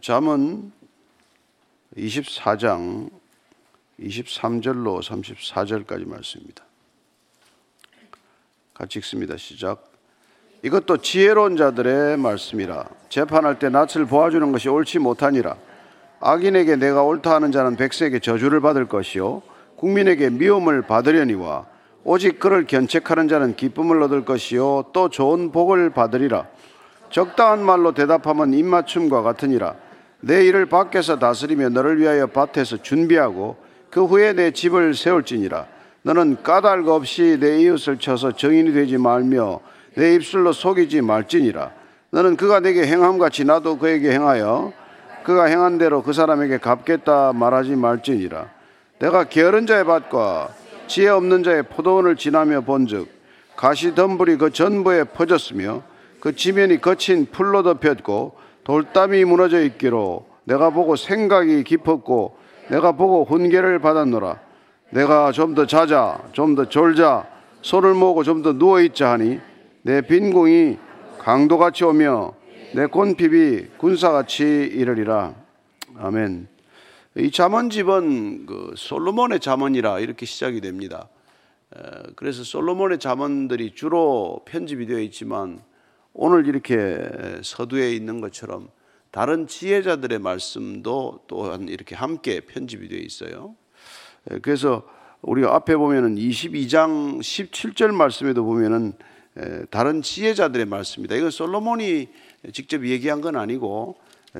잠언 24장 23절로 34절까지 말씀입니다. 같이 읽습니다. 시작. 이것도 지혜로운 자들의 말씀이라. 재판할 때 낯을 보아주는 것이 옳지 못하니라. 악인에게 내가 옳다 하는 자는 백성에게 저주를 받을 것이요 국민에게 미움을 받으려니와 오직 그를 견책하는 자는 기쁨을 얻을 것이요 또 좋은 복을 받으리라. 적당한 말로 대답하면 입맞춤과 같으니라. 내 일을 밖에서 다스리며 너를 위하여 밭에서 준비하고 그 후에 내 집을 세울지니라. 너는 까닭 없이 내 이웃을 쳐서 정인이 되지 말며 내 입술로 속이지 말지니라. 너는 그가 내게 행함같이 나도 그에게 행하여 그가 행한 대로 그 사람에게 갚겠다 말하지 말지니라. 내가 게으른 자의 밭과 지혜 없는 자의 포도원을 지나며 본즉 가시 덤불이 그 전부에 퍼졌으며 그 지면이 거친 풀로 덮였고 돌담이 무너져 있기로 내가 보고 생각이 깊었고 내가 보고 훈계를 받았노라. 내가 좀 더 자자 좀 더 졸자 손을 모으고 좀 더 누워 있자 하니 내 빈궁이 강도같이 오며 내 곤핍이 군사같이 이르리라. 아멘. 이 잠언집은 그 솔로몬의 잠언이라 이렇게 시작이 됩니다. 그래서 솔로몬의 잠언들이 주로 편집이 되어 있지만 오늘 이렇게 서두에 있는 것처럼 다른 지혜자들의 말씀도 또한 이렇게 함께 편집이 되어 있어요. 예, 그래서 우리가 앞에 보면은 22장 17절 말씀에도 보면은 예, 다른 지혜자들의 말씀입니다. 이건 솔로몬이 직접 얘기한 건 아니고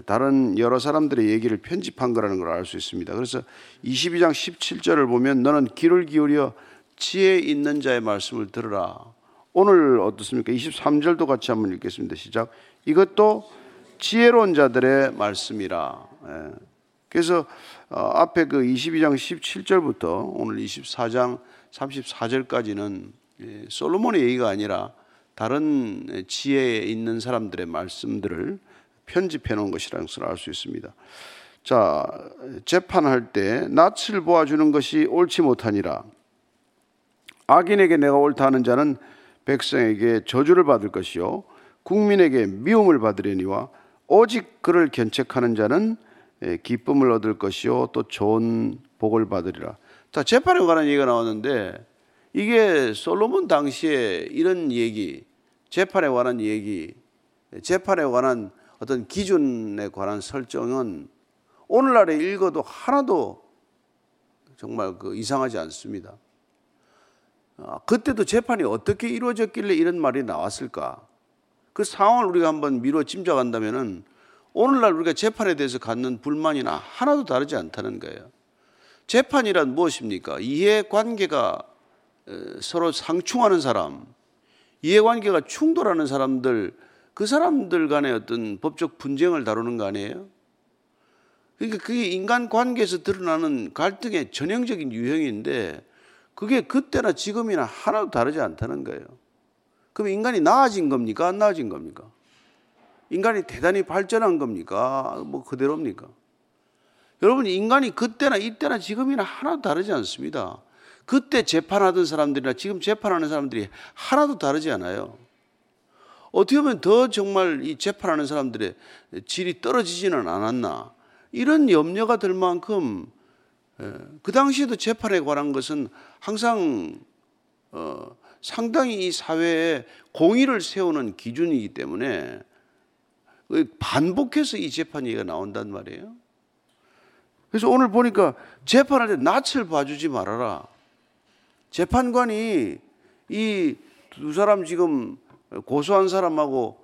다른 여러 사람들의 얘기를 편집한 거라는 걸 알 수 있습니다. 그래서 22장 17절을 보면 너는 귀를 기울여 지혜 있는 자의 말씀을 들으라. 오늘 어떻습니까? 23절도 같이 한번 읽겠습니다. 시작. 이것도 지혜로운 자들의 말씀이라. 예. 그래서 어, 앞에 그 22장 17절부터 오늘 24장 34절까지는 예, 솔로몬의 얘기가 아니라 다른 지혜에 있는 사람들의 말씀들을 편집해 놓은 것이라는 것을 알 수 있습니다. 자, 재판할 때 낯을 보아주는 것이 옳지 못하니라. 악인에게 내가 옳다 하는 자는 백성에게 저주를 받을 것이요 국민에게 미움을 받으려니와 오직 그를 견책하는 자는 예, 기쁨을 얻을 것이요 또 좋은 복을 받으리라. 자 재판에 관한 얘기가 나왔는데 이게 솔로몬 당시에 이런 얘기, 재판에 관한 얘기, 재판에 관한 어떤 기준에 관한 설정은 오늘날에 읽어도 하나도 정말 그 이상하지 않습니다. 아, 그때도 재판이 어떻게 이루어졌길래 이런 말이 나왔을까? 그 상황을 우리가 한번 미루어 짐작한다면은 오늘날 우리가 재판에 대해서 갖는 불만이나 하나도 다르지 않다는 거예요. 재판이란 무엇입니까? 이해관계가 서로 상충하는 사람, 이해관계가 충돌하는 사람들, 그 사람들 간의 어떤 법적 분쟁을 다루는 거 아니에요? 그러니까 그게 인간 관계에서 드러나는 갈등의 전형적인 유형인데 그게 그때나 지금이나 하나도 다르지 않다는 거예요. 그럼 인간이 나아진 겁니까? 안 나아진 겁니까? 인간이 대단히 발전한 겁니까? 뭐 그대로입니까? 여러분, 인간이 그때나 이때나 지금이나 하나도 다르지 않습니다. 그때 재판하던 사람들이나 지금 재판하는 사람들이 하나도 다르지 않아요. 어떻게 보면 더 정말 이 재판하는 사람들의 질이 떨어지지는 않았나. 이런 염려가 들 만큼 예, 그 당시에도 재판에 관한 것은 항상 어, 상당히 이 사회에 공의를 세우는 기준이기 때문에 반복해서 이 재판 얘기가 나온단 말이에요. 그래서 오늘 보니까 재판할 때 낯을 봐주지 말아라. 재판관이 이 두 사람 지금 고소한 사람하고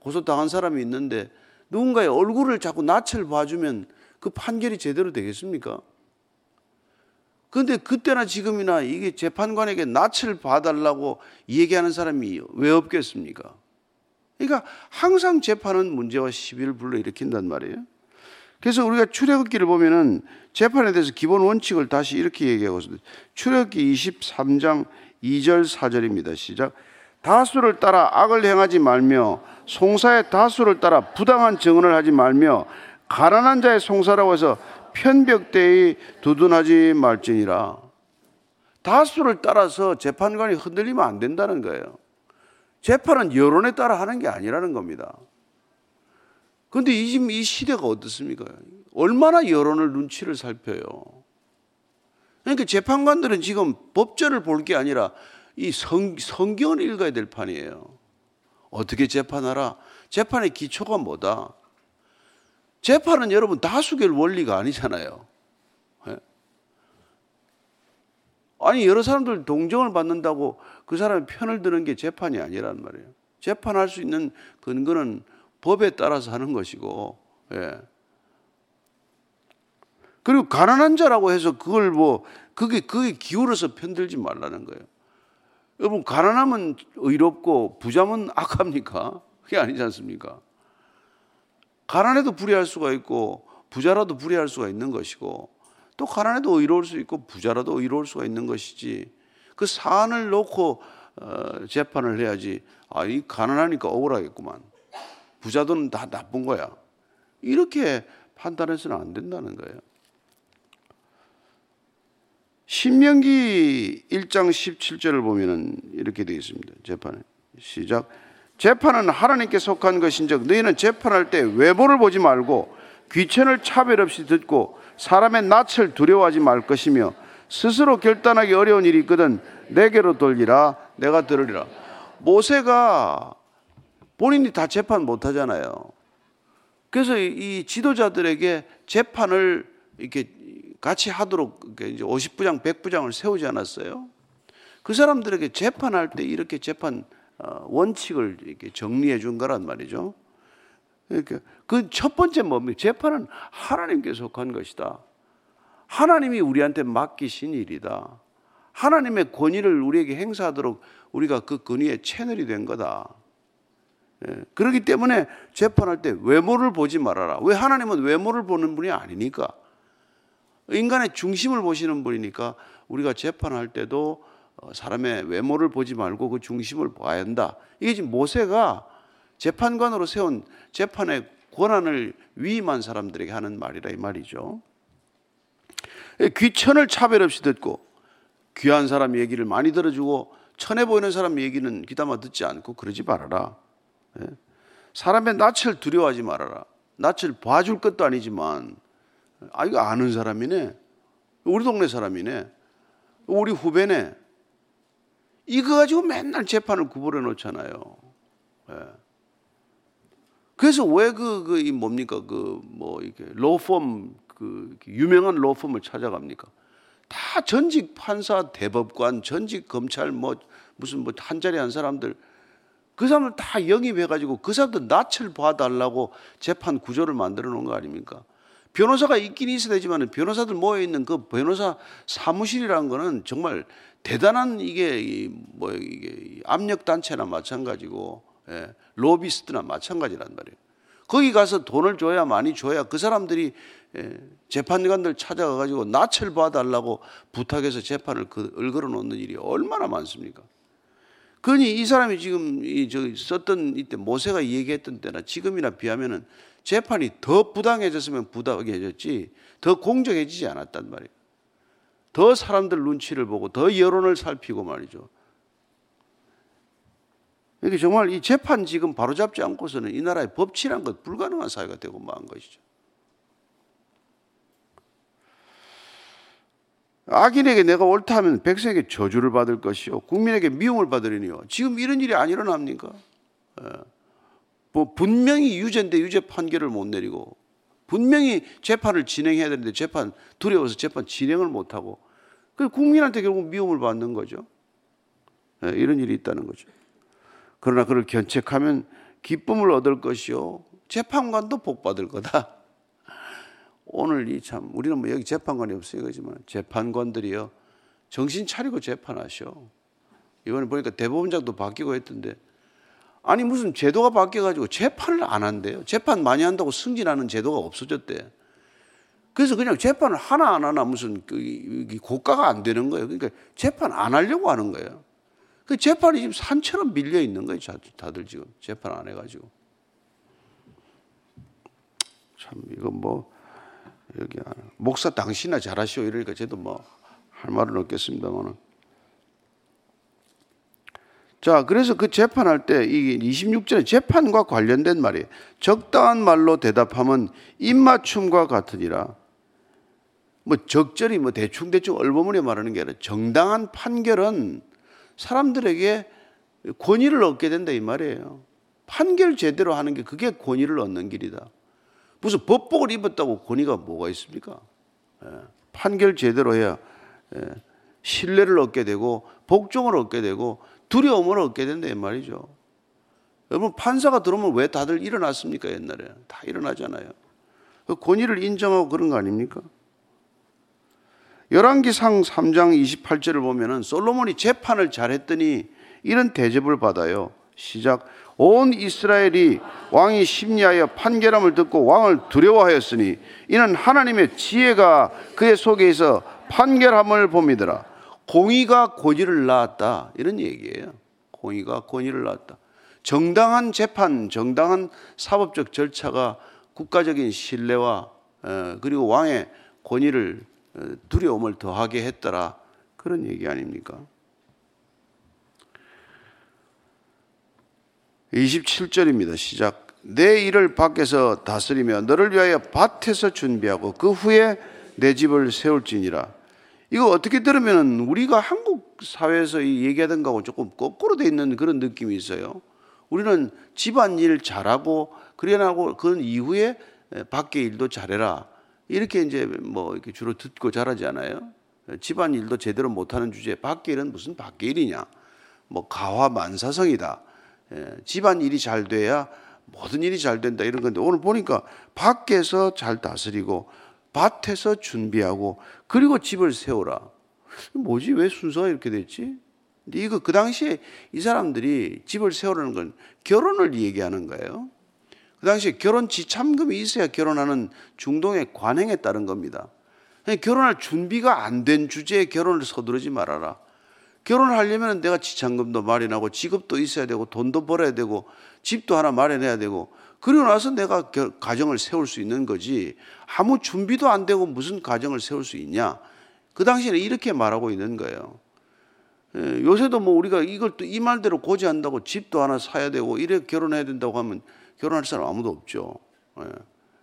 고소당한 사람이 있는데 누군가의 얼굴을 자꾸 낯을 봐주면 그 판결이 제대로 되겠습니까? 그런데 그때나 지금이나 이게 재판관에게 낯을 봐달라고 얘기하는 사람이 왜 없겠습니까? 그러니까 항상 재판은 문제와 시비를 불러일으킨단 말이에요. 그래서 우리가 출애굽기를 보면은 재판에 대해서 기본 원칙을 다시 이렇게 얘기하고 있습니다. 출애굽기 23장 2절 4절입니다. 시작. 다수를 따라 악을 행하지 말며 송사의 다수를 따라 부당한 증언을 하지 말며 가난한 자의 송사라고 해서 편벽대의 두둔하지 말지니라. 다수를 따라서 재판관이 흔들리면 안 된다는 거예요. 재판은 여론에 따라 하는 게 아니라는 겁니다. 근데 이, 지금 이 시대가 어떻습니까? 얼마나 여론을 눈치를 살펴요. 그러니까 재판관들은 지금 법전을 볼 게 아니라 이 성, 성경을 읽어야 될 판이에요. 어떻게 재판하라? 재판의 기초가 뭐다? 재판은 여러분 다수결 원리가 아니잖아요. 예? 아니, 여러 사람들 동정을 받는다고 그 사람의 편을 드는 게 재판이 아니란 말이에요. 재판할 수 있는 근거는 법에 따라서 하는 것이고, 예. 그리고 가난한 자라고 해서 그걸 뭐, 그게, 그게 기울어서 편들지 말라는 거예요. 여러분, 가난하면 의롭고 부자면 악합니까? 그게 아니지 않습니까? 가난해도 불의할 수가 있고, 부자라도 불의할 수가 있는 것이고, 또 가난해도 의로울 수 있고, 부자라도 의로울 수가 있는 것이지, 그 사안을 놓고 어, 재판을 해야지, 아, 이 가난하니까 억울하겠구만. 부자들은 다 나쁜 거야. 이렇게 판단해서는 안 된다는 거예요. 신명기 1장 17절을 보면은 이렇게 되어 있습니다. 재판에. 시작. 재판은 하나님께 속한 것인즉 너희는 재판할 때 외모를 보지 말고 귀천을 차별 없이 듣고 사람의 낯을 두려워하지 말 것이며 스스로 결단하기 어려운 일이 있거든 내게로 돌리라 내가 들으리라. 모세가 본인이 다 재판 못 하잖아요. 그래서 이 지도자들에게 재판을 이렇게 같이 하도록 이제 50부장, 100부장을 세우지 않았어요. 그 사람들에게 재판할 때 이렇게 재판 어, 원칙을 이렇게 정리해 준 거란 말이죠. 그러니까 그첫 번째 뭡니까? 재판은 하나님께 속한 것이다. 하나님이 우리한테 맡기신 일이다. 하나님의 권위를 우리에게 행사하도록 우리가 그 권위의 채널이 된 거다. 예. 그렇기 때문에 재판할 때 외모를 보지 말아라. 왜 하나님은 외모를 보는 분이 아니니까. 인간의 중심을 보시는 분이니까 우리가 재판할 때도 어, 사람의 외모를 보지 말고 그 중심을 봐야 한다. 이게 지금 모세가 재판관으로 세운 재판의 권한을 위임한 사람들에게 하는 말이라 이 말이죠. 예, 귀천을 차별 없이 듣고 귀한 사람 얘기를 많이 들어주고 천해 보이는 사람 얘기는 귀담아 듣지 않고 그러지 말아라. 예? 사람의 낯을 두려워하지 말아라. 낯을 봐줄 것도 아니지만 아 이거 아는 사람이네. 우리 동네 사람이네. 우리 후배네. 이거 가지고 맨날 재판을 구부려 놓잖아요. 예. 그래서 왜 그, 그, 이 뭡니까? 그, 뭐, 이렇게, 로펌, 그, 유명한 로펌을 찾아갑니까? 다 전직 판사, 대법관, 전직 검찰, 뭐, 무슨 뭐, 한 자리 한 사람들, 그 사람을 다 영입해가지고 그 사람들 낯을 봐달라고 재판 구조를 만들어 놓은 거 아닙니까? 변호사가 있긴 있어야 되지만 변호사들 모여 있는 그 변호사 사무실이라는 거는 정말 대단한 이게 뭐 이게 압력 단체나 마찬가지고 예, 로비스트나 마찬가지란 말이에요. 거기 가서 돈을 줘야 많이 줘야 그 사람들이 예, 재판관들 찾아가 가지고 낯을 봐달라고 부탁해서 재판을 그, 을걸어 놓는 일이 얼마나 많습니까? 그러니 이 사람이 지금 이저 썼던 이때 모세가 얘기했던 때나 지금이나 비하면은 재판이 더 부당해졌으면 부당해졌지 더 공정해지지 않았단 말이에요. 더 사람들 눈치를 보고 더 여론을 살피고 말이죠. 이게 정말 이 재판 지금 바로잡지 않고서는 이 나라의 법치란 것 불가능한 사회가 되고 만 것이죠. 악인에게 내가 옳다 하면 백성에게 저주를 받을 것이요. 국민에게 미움을 받으리니요. 지금 이런 일이 안 일어납니까? 예. 뭐 분명히 유죄인데 유죄 판결을 못 내리고 분명히 재판을 진행해야 되는데 재판 두려워서 재판 진행을 못 하고 그 국민한테 결국 미움을 받는 거죠. 예, 이런 일이 있다는 거죠. 그러나 그를 견책하면 기쁨을 얻을 것이요 재판관도 복 받을 거다. 오늘 이 참 우리는 뭐 여기 재판관이 없어요 그지만 재판관들이요 정신 차리고 재판하셔. 이번에 보니까 대법원장도 바뀌고 했던데 아니 무슨 제도가 바뀌어가지고 재판을 안 한대요. 재판 많이 한다고 승진하는 제도가 없어졌대. 그래서 그냥 재판을 하나 안 하나 무슨 그 고가가 안 되는 거예요. 그러니까 재판 안 하려고 하는 거예요. 그 재판이 지금 산처럼 밀려 있는 거예요. 다들 지금 재판 안 해가지고. 참 이거 뭐 여기 목사 당신이나 잘하시오 이러니까 저도 뭐 할 말은 없겠습니다만은 자, 그래서 그 재판할 때 이 26절에 재판과 관련된 말이에요. 적당한 말로 대답하면 입맞춤과 같으니라. 뭐 적절히 뭐 대충 대충 얼버무려 말하는 게 아니라 정당한 판결은 사람들에게 권위를 얻게 된다 이 말이에요. 판결 제대로 하는 게 그게 권위를 얻는 길이다. 무슨 법복을 입었다고 권위가 뭐가 있습니까? 예. 판결 제대로 해야 예. 신뢰를 얻게 되고 복종을 얻게 되고 두려움을 얻게 된다 이 말이죠. 여러분 판사가 들어오면 왜 다들 일어났습니까 옛날에 다 일어나잖아요. 그 권위를 인정하고 그런 거 아닙니까? 열왕기상 3장 28절을 보면은 솔로몬이 재판을 잘했더니 이런 대접을 받아요. 시작. 온 이스라엘이 왕이 심리하여 판결함을 듣고 왕을 두려워하였으니 이는 하나님의 지혜가 그의 속에 서 판결함을 봅니더라. 공의가 권위를 낳았다. 이런 얘기예요. 공의가 권위를 낳았다. 정당한 재판, 정당한 사법적 절차가 국가적인 신뢰와 어, 그리고 왕의 권위를 어, 두려움을 더하게 했더라. 그런 얘기 아닙니까? 27절입니다. 시작. 내 일을 밖에서 다스리며 너를 위하여 밭에서 준비하고 그 후에 내 집을 세울지니라. 이거 어떻게 들으면 우리가 한국 사회에서 얘기하던 거하고 조금 거꾸로 돼 있는 그런 느낌이 있어요. 우리는 집안 일 잘하고 그래나고 그 이후에 밖에 일도 잘해라. 이렇게 이제 뭐 이렇게 주로 듣고 자라지 않아요. 집안 일도 제대로 못하는 주제에 밖에 일은 무슨 밖에 일이냐. 뭐 가화 만사성이다. 집안 일이 잘 돼야 모든 일이 잘 된다 이런 건데 오늘 보니까 밖에서 잘 다스리고 밭에서 준비하고 그리고 집을 세우라. 뭐지? 왜 순서가 이렇게 됐지? 근데 이거 그 당시에 이 사람들이 집을 세우라는 건 결혼을 얘기하는 거예요. 그 당시에 결혼 지참금이 있어야 결혼하는 중동의 관행에 따른 겁니다. 결혼할 준비가 안 된 주제에 결혼을 서두르지 말아라. 결혼을 하려면 내가 지참금도 마련하고 직업도 있어야 되고 돈도 벌어야 되고 집도 하나 마련해야 되고 그리고 나서 내가 가정을 세울 수 있는 거지 아무 준비도 안 되고 무슨 가정을 세울 수 있냐? 그 당시에는 이렇게 말하고 있는 거예요. 예, 요새도 뭐 우리가 이걸 또 이 말대로 고지한다고 집도 하나 사야 되고 이래 결혼해야 된다고 하면 결혼할 사람 아무도 없죠. 예.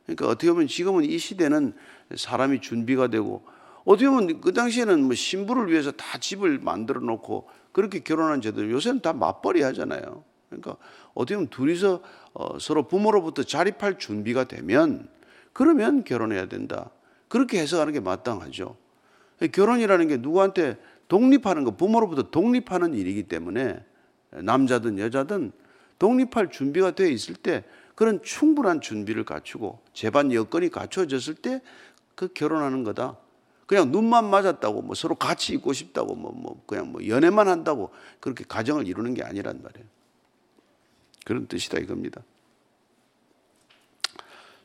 그러니까 어떻게 보면 지금은 이 시대는 사람이 준비가 되고 어떻게 보면 그 당시에는 뭐 신부를 위해서 다 집을 만들어 놓고 그렇게 결혼한 제도 요새는 다 맞벌이 하잖아요 그러니까 어떻게 보면 둘이서 어, 서로 부모로부터 자립할 준비가 되면 그러면 결혼해야 된다. 그렇게 해석하는 게 마땅하죠. 결혼이라는 게 누구한테 독립하는 거, 부모로부터 독립하는 일이기 때문에 남자든 여자든 독립할 준비가 되어 있을 때 그런 충분한 준비를 갖추고 재반 여건이 갖춰졌을 때 그 결혼하는 거다. 그냥 눈만 맞았다고 뭐 서로 같이 있고 싶다고 뭐, 뭐 그냥 뭐 연애만 한다고 그렇게 가정을 이루는 게 아니란 말이에요. 그런 뜻이다 이겁니다.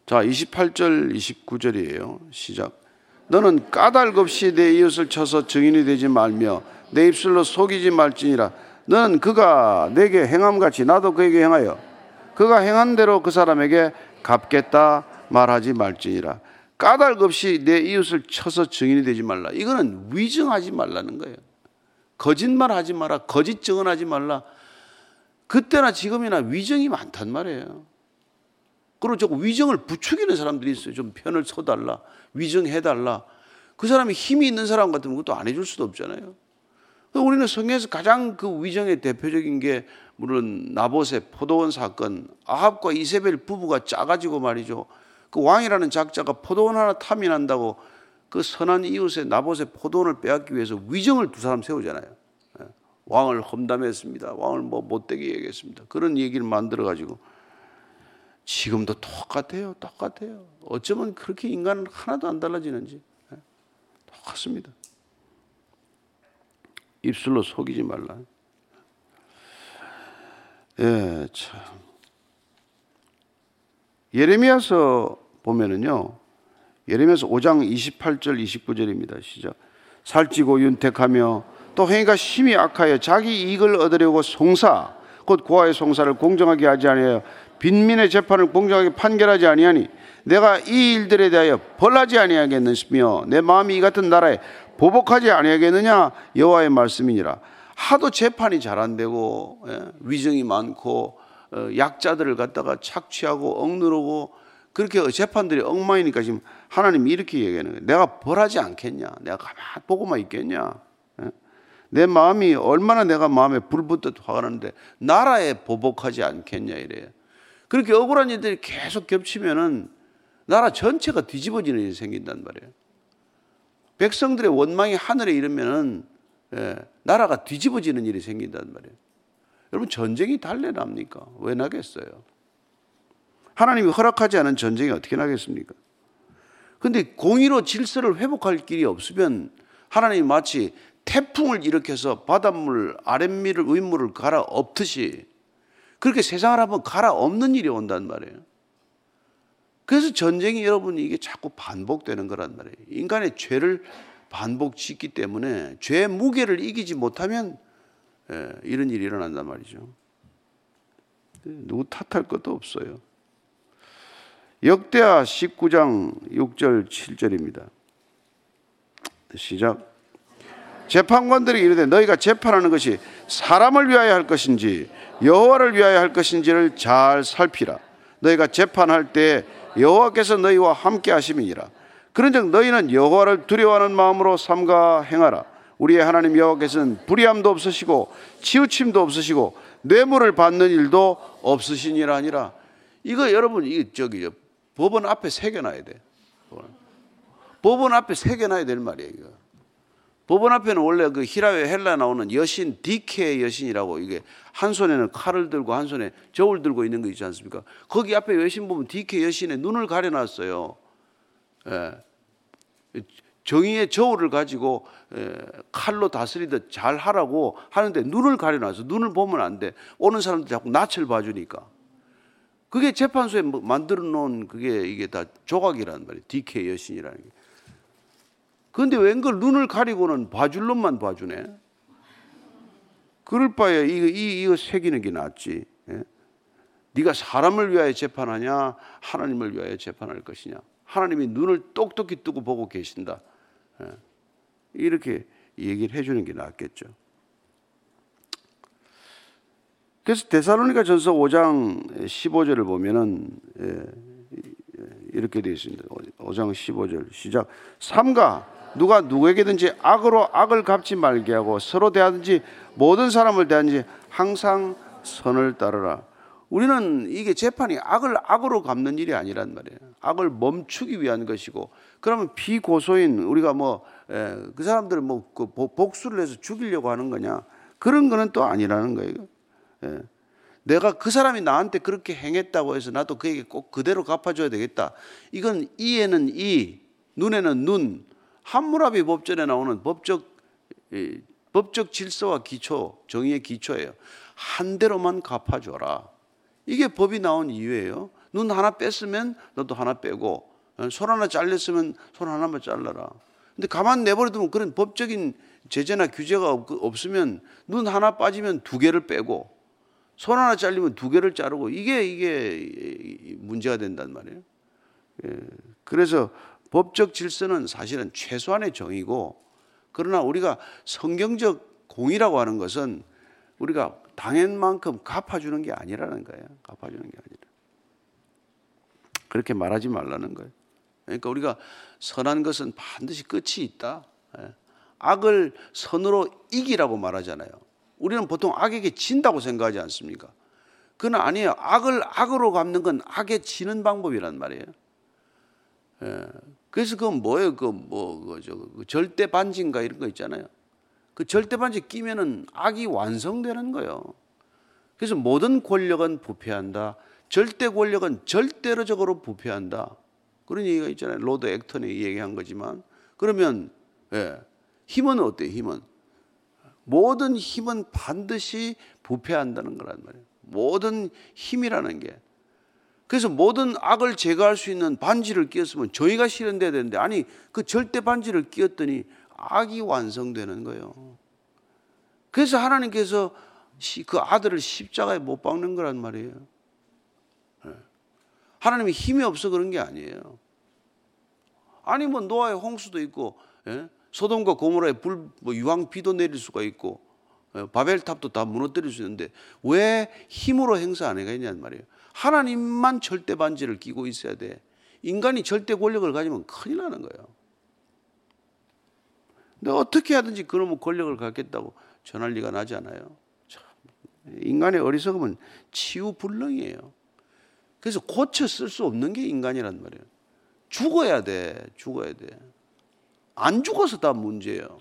자, 28절, 29절이에요. 시작. 너는 까닭 없이 내 이웃을 쳐서 증인이 되지 말며 내 입술로 속이지 말지니라. 너는 그가 내게 행함같이 나도 그에게 행하여 그가 행한 대로 그 사람에게 갚겠다 말하지 말지니라. 까닭 없이 내 이웃을 쳐서 증인이 되지 말라. 이거는 위증하지 말라는 거예요. 거짓말 하지 마라. 거짓 증언하지 말라. 그때나 지금이나 위정이 많단 말이에요. 그리고 저 위정을 부추기는 사람들이 있어요. 좀 편을 서달라. 위정해달라. 그 사람이 힘이 있는 사람 같으면 그것도 안 해줄 수도 없잖아요. 우리는 성경에서 가장 그 위정의 대표적인 게 물론 나봇의 포도원 사건, 아합과 이세벨 부부가 짜가지고 말이죠. 그 왕이라는 작자가 포도원 하나 탐인한다고 그 선한 이웃의 나봇의 포도원을 빼앗기 위해서 위정을 두 사람 세우잖아요. 왕을 험담했습니다. 왕을 뭐 못되게 얘기했습니다. 그런 얘기를 만들어 가지고 지금도 똑같아요. 똑같아요. 어쩌면 그렇게 인간은 하나도 안 달라지는지 네. 똑같습니다. 입술로 속이지 말라. 예, 참. 예레미야서 보면은요. 예레미야서 5장 28절 29절입니다. 시작. 살찌고 윤택하며 또 행위가 심히 악하여 자기 이익을 얻으려고 송사 곧 고아의 송사를 공정하게 하지 아니하여 빈민의 재판을 공정하게 판결하지 아니하니 내가 이 일들에 대하여 벌하지 아니하겠느며 내 마음이 이 같은 나라에 보복하지 아니하겠느냐 여호와의 말씀이니라 하도 재판이 잘 안 되고 예, 위정이 많고 어, 약자들을 갖다가 착취하고 억누르고 그렇게 재판들이 엉망이니까 지금 하나님이 이렇게 얘기하는 거예요. 내가 벌하지 않겠냐? 내가 가만 보고만 있겠냐? 예? 내 마음이 얼마나 내가 마음에 불붙듯 화가 나는데 나라에 보복하지 않겠냐 이래요. 그렇게 억울한 일들이 계속 겹치면은 나라 전체가 뒤집어지는 일이 생긴단 말이에요. 백성들의 원망이 하늘에 이르면은 예, 나라가 뒤집어지는 일이 생긴단 말이에요. 여러분 전쟁이 달래납니까? 왜 나겠어요? 하나님이 허락하지 않은 전쟁이 어떻게 나겠습니까? 근데 공의로 질서를 회복할 길이 없으면 하나님이 마치 태풍을 일으켜서 바닷물 아랫물을 윗물을 갈아 엎듯이 그렇게 세상을 한번 갈아 엎는 일이 온단 말이에요. 그래서 전쟁이 여러분 이게 자꾸 반복되는 거란 말이에요. 인간의 죄를 반복짓기 때문에 죄의 무게를 이기지 못하면 예, 이런 일이 일어난단 말이죠. 누구 탓할 것도 없어요. 역대하 19장 6절 7절입니다. 시작. 재판관들이 이르되 너희가 재판하는 것이 사람을 위하여 할 것인지 여호와를 위하여 할 것인지를 잘 살피라. 너희가 재판할 때 여호와께서 너희와 함께 하심이니라. 그런즉 너희는 여호와를 두려워하는 마음으로 삼가 행하라. 우리의 하나님 여호와께서는 불의함도 없으시고 치우침도 없으시고 뇌물을 받는 일도 없으시니라 아니라 이거 여러분 이 저기 법원 앞에 새겨놔야 돼. 법원 앞에 새겨놔야 될 말이에요. 이거. 법원 앞에는 원래 그 히라웨 헬라 나오는 여신 디케 여신이라고 이게 한 손에는 칼을 들고 한 손에 저울 들고 있는 거 있지 않습니까? 거기 앞에 여신 보면 디케 여신의 눈을 가려놨어요. 예. 정의의 저울을 가지고 예, 칼로 다스리듯 잘 하라고 하는데 눈을 가려놔서 눈을 보면 안 돼. 오는 사람들 자꾸 낯을 봐주니까. 그게 재판소에 뭐 만들어 놓은 그게 이게 다 조각이란 말이에요. 디케 여신이라는 게. 그런데 웬걸 눈을 가리고는 봐줄 놈만 봐주네. 그럴 바에 이거, 이거 새기는 게 낫지. 예? 네가 사람을 위하여 재판하냐, 하나님을 위하여 재판할 것이냐. 하나님이 눈을 똑똑히 뜨고 보고 계신다. 예? 이렇게 얘기를 해주는 게 낫겠죠. 그래서 데살로니가 전서 5장 15절을 보면은 예, 이렇게 되어 있습니다. 5장 15절 시작. 삼가 누가 누구에게든지 악으로 악을 갚지 말게 하고 서로 대하든지 모든 사람을 대하든지 항상 선을 따르라. 우리는 이게 재판이 악을 악으로 갚는 일이 아니란 말이에요. 악을 멈추기 위한 것이고 그러면 비고소인 우리가 뭐 그 사람들을 뭐 그 복수를 해서 죽이려고 하는 거냐 그런 거는 또 아니라는 거예요. 예. 내가 그 사람이 나한테 그렇게 행했다고 해서 나도 그에게 꼭 그대로 갚아줘야 되겠다. 이건 이에는 이, 눈에는 눈, 한무라비 법전에 나오는 법적 법적 질서와 기초, 정의의 기초예요. 한 대로만 갚아줘라. 이게 법이 나온 이유예요. 눈 하나 뺐으면 너도 하나 빼고, 손 하나 잘렸으면 손 하나만 잘라라. 근데 가만 내버려두면 그런 법적인 제재나 규제가 없 으면 눈 하나 빠지면 두 개를 빼고 손 하나 잘리면 두 개를 자르고 이게 이게 문제가 된단 말이에요. 예. 그래서 법적 질서는 사실은 최소한의 정의고 그러나 우리가 성경적 공의라고 하는 것은 우리가 당연만큼 갚아주는 게 아니라는 거예요. 갚아주는 게 아니라. 그렇게 말하지 말라는 거예요. 그러니까 우리가 선한 것은 반드시 끝이 있다. 예. 악을 선으로 이기라고 말하잖아요. 우리는 보통 악에게 진다고 생각하지 않습니까? 그건 아니에요. 악을 악으로 갚는 건 악에 지는 방법이란 말이에요. 예. 그래서 그건 뭐예요? 그 뭐, 그 저 그 절대 반지인가 이런 거 있잖아요. 그 절대 반지 끼면은 악이 완성되는 거예요. 그래서 모든 권력은 부패한다. 절대 권력은 절대로적으로 부패한다. 그런 얘기가 있잖아요. Lord 액턴이 얘기한 거지만 그러면 예, 힘은 어때요? 힘은 모든 힘은 반드시 부패한다는 거란 말이에요. 모든 힘이라는 게. 그래서 모든 악을 제거할 수 있는 반지를 끼었으면 저희가 실현돼야 되는데 아니 그 절대 반지를 끼었더니 악이 완성되는 거예요. 그래서 하나님께서 그 아들을 십자가에 못 박는 거란 말이에요. 하나님이 힘이 없어 그런 게 아니에요. 아니 뭐 노아의 홍수도 있고 예? 소돔과 고모라의 불, 뭐 유황 비도 내릴 수가 있고 어, 바벨탑도 다 무너뜨릴 수 있는데 왜 힘으로 행사 안 해가냐는 말이에요. 하나님만 절대 반지를 끼고 있어야 돼. 인간이 절대 권력을 가지면 큰일 나는 거예요. 근데 어떻게 하든지 그놈의 권력을 갖겠다고 전할 리가 나지 않아요. 참, 인간의 어리석음은 치유불능이에요. 그래서 고쳐 쓸 수 없는 게 인간이란 말이에요. 죽어야 돼. 죽어야 돼. 안 죽어서 다 문제예요.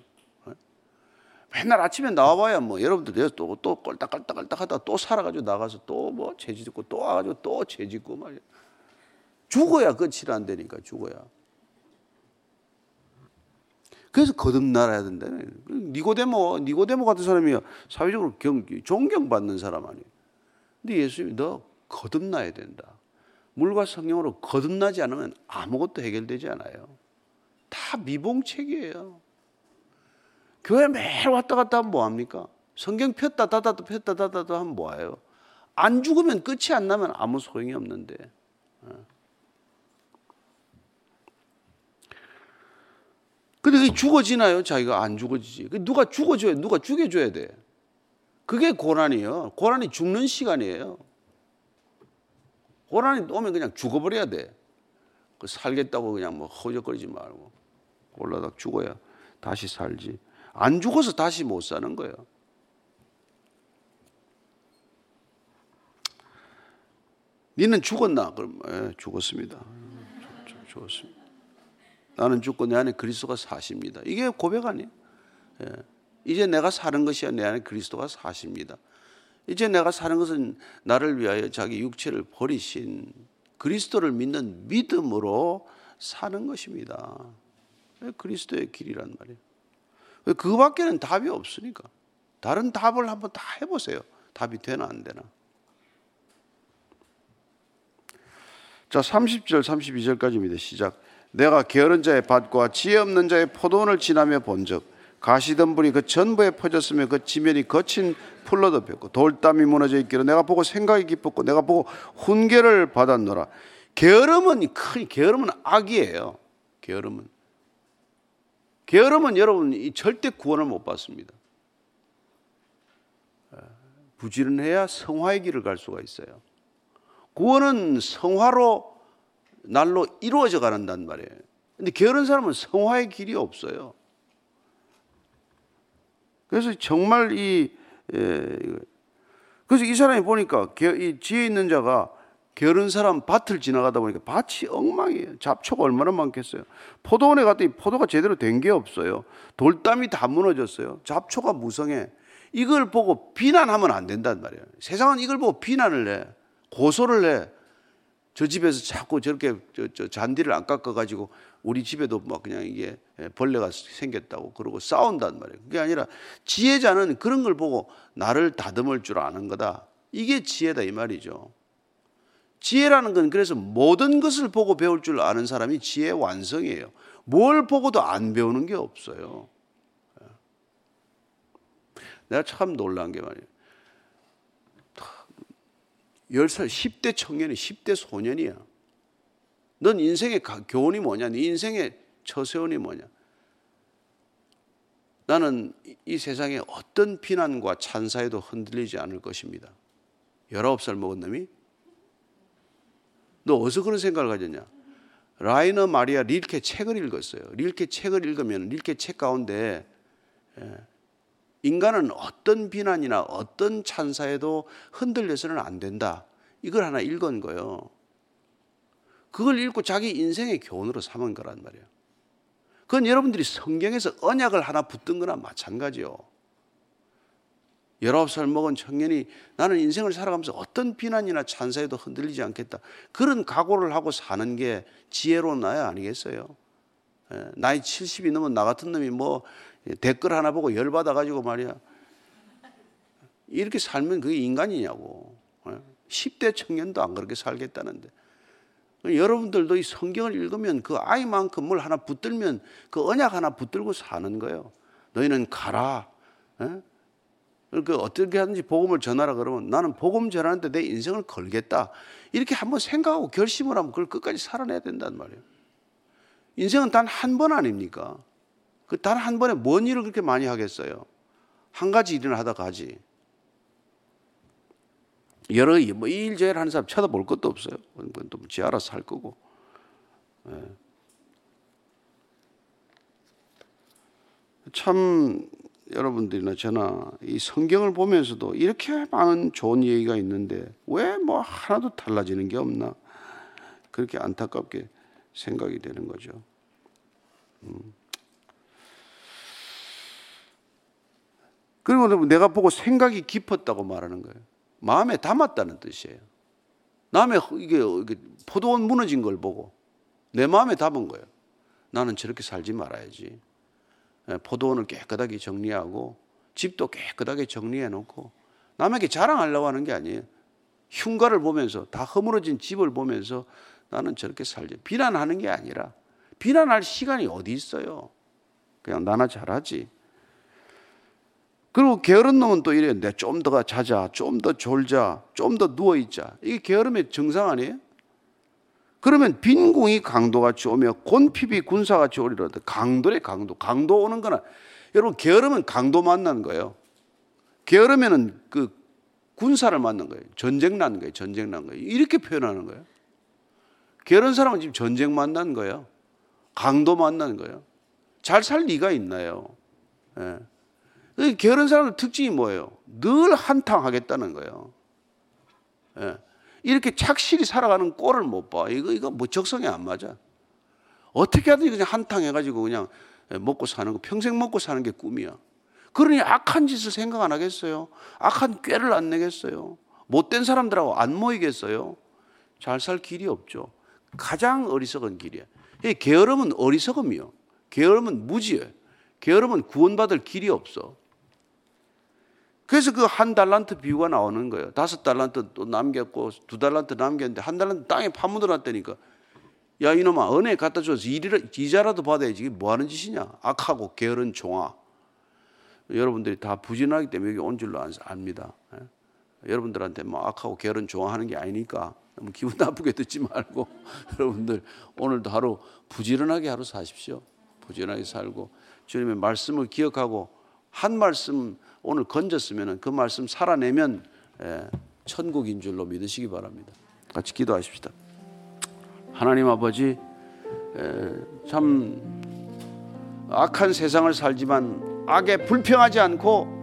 맨날 아침에 나와봐야 뭐 여러분들 또, 또 꼴딱꼴딱꼴딱 하다 또 살아가지고 나가서 또 뭐 죄짓고 또 와가지고 또 죄짓고 말이야. 죽어야 끝이 안 되니까 죽어야. 그래서 거듭나야 된다. 니고데모, 니고데모 같은 사람이 사회적으로 경, 존경받는 사람 아니에요. 근데 예수님이 너 거듭나야 된다. 물과 성령으로 거듭나지 않으면 아무것도 해결되지 않아요. 다 미봉책이에요. 교회 매일 왔다 갔다 하면 뭐합니까? 성경 폈다 닫아도 폈다 닫아도 하면 뭐예요? 안 죽으면 끝이 안 나면 아무 소용이 없는데. 근데 죽어지나요? 자기가 안 죽어지지. 누가 죽어줘야, 누가 죽여줘야 돼. 그게 고난이에요. 고난이 죽는 시간이에요. 고난이 오면 그냥 죽어버려야 돼. 그 살겠다고 그냥 뭐 허적거리지 말고 올라다 죽어야 다시 살지. 안 죽어서 다시 못 사는 거예요. 니는 죽었나? 그럼 예, 죽었습니다. 죽었습니다. 나는 죽고 내 안에 그리스도가 사십니다. 이게 고백 아니에요? 예. 이제 내가 사는 것이 아니라 내 안에 그리스도가 사십니다. 이제 내가 사는 것은 나를 위하여 자기 육체를 버리신 그리스도를 믿는 믿음으로 사는 것입니다. 그리스도의 길이란 말이에요. 그 밖에는 답이 없으니까. 다른 답을 한번 다 해보세요. 답이 되나 안 되나. 자, 30절, 32절까지입니다. 시작. 내가 게으른 자의 밭과 지혜 없는 자의 포도원을 지나며 본적 가시덤불이 그 전부에 퍼졌으며 그 지면이 거친 풀로 덮였고 돌담이 무너져 있기로 내가 보고 생각이 깊었고 내가 보고 훈계를 받았노라. 게으름은 큰 게으름은 악이에요. 게으름은 게으름은 여러분 이 절대 구원을 못 받습니다. 부지런해야 성화의 길을 갈 수가 있어요. 구원은 성화로 날로 이루어져 가는단 말이에요. 근데 게으른 사람은 성화의 길이 없어요. 그래서 정말 이 예, 그래서 이 사람이 보니까 이 지혜 있는 자가 게으른 사람 밭을 지나가다 보니까 밭이 엉망이에요. 잡초가 얼마나 많겠어요. 포도원에 갔더니 포도가 제대로 된 게 없어요. 돌담이 다 무너졌어요. 잡초가 무성해. 이걸 보고 비난하면 안 된단 말이에요. 세상은 이걸 보고 비난을 해. 고소를 해. 저 집에서 자꾸 저렇게 저, 저 잔디를 안 깎아가지고 우리 집에도 막 그냥 이게 벌레가 생겼다고 그러고 싸운단 말이에요. 그게 아니라 지혜자는 그런 걸 보고 나를 다듬을 줄 아는 거다. 이게 지혜다 이 말이죠. 지혜라는 건 그래서 모든 것을 보고 배울 줄 아는 사람이 지혜 완성이에요. 뭘 보고도 안 배우는 게 없어요. 내가 참 놀란 게 말이에요. 10살, 10대 청년이 10대 소년이야. 넌 인생의 교훈이 뭐냐? 네 인생의 처세원이 뭐냐? 나는 이 세상에 어떤 비난과 찬사에도 흔들리지 않을 것입니다. 19살 먹은 놈이 너 어디서 그런 생각을 가졌냐? 라이너 마리아 릴케 책을 읽었어요. 릴케 책을 읽으면 릴케 책 가운데 예, 인간은 어떤 비난이나 어떤 찬사에도 흔들려서는 안 된다. 이걸 하나 읽은 거예요. 그걸 읽고 자기 인생의 교훈으로 삼은 거란 말이에요. 그건 여러분들이 성경에서 언약을 하나 붙든 거나 마찬가지요. 19살 먹은 청년이 나는 인생을 살아가면서 어떤 비난이나 찬사에도 흔들리지 않겠다. 그런 각오를 하고 사는 게 지혜로운 나야 아니겠어요? 예, 나이 70이 넘은 나 같은 놈이 뭐 댓글 하나 보고 열받아가지고 말이야. 이렇게 살면 그게 인간이냐고. 10대 예, 청년도 안 그렇게 살겠다는데. 여러분들도 이 성경을 읽으면 그 아이만큼 뭘 하나 붙들면 그 언약 하나 붙들고 사는 거예요. 너희는 가라. 예? 그 어떻게 하든지 복음을 전하라 그러면 나는 복음 전하는데 내 인생을 걸겠다. 이렇게 한번 생각하고 결심을 하면 그걸 끝까지 살아내야 된단 말이에요. 인생은 단 한 번 아닙니까? 그 단 한 번에 뭔 일을 그렇게 많이 하겠어요? 한 가지 일이나 하다 가지. 여러 뭐 일 제일 하는 사람 쳐다볼 것도 없어요. 그건 또지 알아서 할 거고. 예. 참 여러분들이나 저나 이 성경을 보면서도 이렇게 많은 좋은 얘기가 있는데 왜 뭐 하나도 달라지는 게 없나 그렇게 안타깝게 생각이 되는 거죠. 음. 그리고 내가 보고 생각이 깊었다고 말하는 거예요. 마음에 담았다는 뜻이에요. 남의 이게 포도원 무너진 걸 보고 내 마음에 담은 거예요. 나는 저렇게 살지 말아야지. 예, 포도원을 깨끗하게 정리하고 집도 깨끗하게 정리해 놓고 남에게 자랑하려고 하는 게 아니에요. 흉가를 보면서 다 허물어진 집을 보면서 나는 저렇게 살지. 비난하는 게 아니라 비난할 시간이 어디 있어요. 그냥 나나 잘하지. 그리고 게으른 놈은 또 이래요. 내좀더 자자, 좀 더 졸자, 좀 더 누워있자. 이게 게으름의 증상 아니에요? 그러면 빈궁이 강도같이 오며 곤핍이 군사같이 오리로다. 강도래 강도. 강도 오는 거나 여러분 게으르면 강도 만나는 거예요. 게으르면은 그 군사를 만난 거예요. 전쟁 난 거예요. 전쟁 난 거예요. 이렇게 표현하는 거예요. 게으른 사람은 지금 전쟁 만난 거예요. 강도 만나는 거예요. 잘 살 리가 있나요? 예. 게으른 사람의 특징이 뭐예요? 늘 한탕하겠다는 거예요. 예. 이렇게 착실히 살아가는 꼴을 못 봐. 이거, 이거 뭐 적성에 안 맞아. 어떻게 하든지 그냥 한탕해가지고 그냥 먹고 사는 거, 평생 먹고 사는 게 꿈이야. 그러니 악한 짓을 생각 안 하겠어요? 악한 꾀를 안 내겠어요? 못된 사람들하고 안 모이겠어요? 잘 살 길이 없죠. 가장 어리석은 길이야. 게으름은 어리석음이요. 게으름은 무지예요. 게으름은 구원받을 길이 없어. 그래서 그 한 달란트 비유가 나오는 거예요. 다섯 달란트 또 남겼고 두 달란트 남겼는데 한 달란트 땅에 파묻어 놨다니까. 야 이놈아 은혜 갖다 줘서 이자라도 받아야지 이게 뭐 하는 짓이냐. 악하고 게으른 종아. 여러분들이 다 부진하기 때문에 여기 온 줄로 압니다. 예? 여러분들한테 뭐 악하고 게으른 종아 하는 게 아니니까 너무 기분 나쁘게 듣지 말고 여러분들 오늘도 하루 부지런하게 하루 사십시오. 부지런하게 살고 주님의 말씀을 기억하고 한 말씀 오늘 건졌으면 그 말씀 살아내면 예, 천국인 줄로 믿으시기 바랍니다. 같이 기도하십시다. 하나님 아버지 예, 참 악한 세상을 살지만 악에 불평하지 않고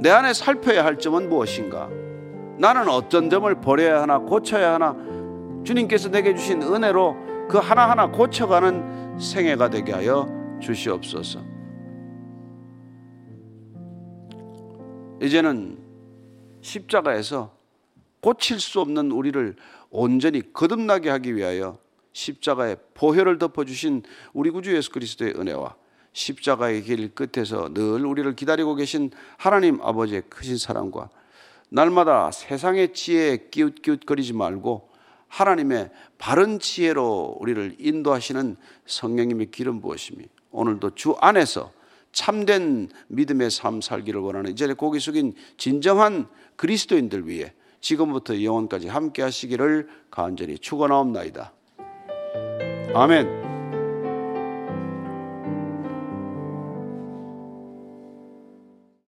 내 안에 살펴야 할 점은 무엇인가? 나는 어떤 점을 버려야 하나 고쳐야 하나 주님께서 내게 주신 은혜로 그 하나하나 고쳐가는 생애가 되게 하여 주시옵소서. 이제는 십자가에서 고칠 수 없는 우리를 온전히 거듭나게 하기 위하여 십자가의 보혈을 덮어주신 우리 구주 예수 그리스도의 은혜와 십자가의 길 끝에서 늘 우리를 기다리고 계신 하나님 아버지의 크신 사랑과 날마다 세상의 지혜에 끼웃끼웃거리지 말고 하나님의 바른 지혜로 우리를 인도하시는 성령님의 기름 부으심이 오늘도 주 안에서 참된 믿음의 삶 살기를 원하는 이제 고기 숙인 진정한 그리스도인들 위해 지금부터 영원까지 함께 하시기를 간절히 축원하옵나이다. 아멘.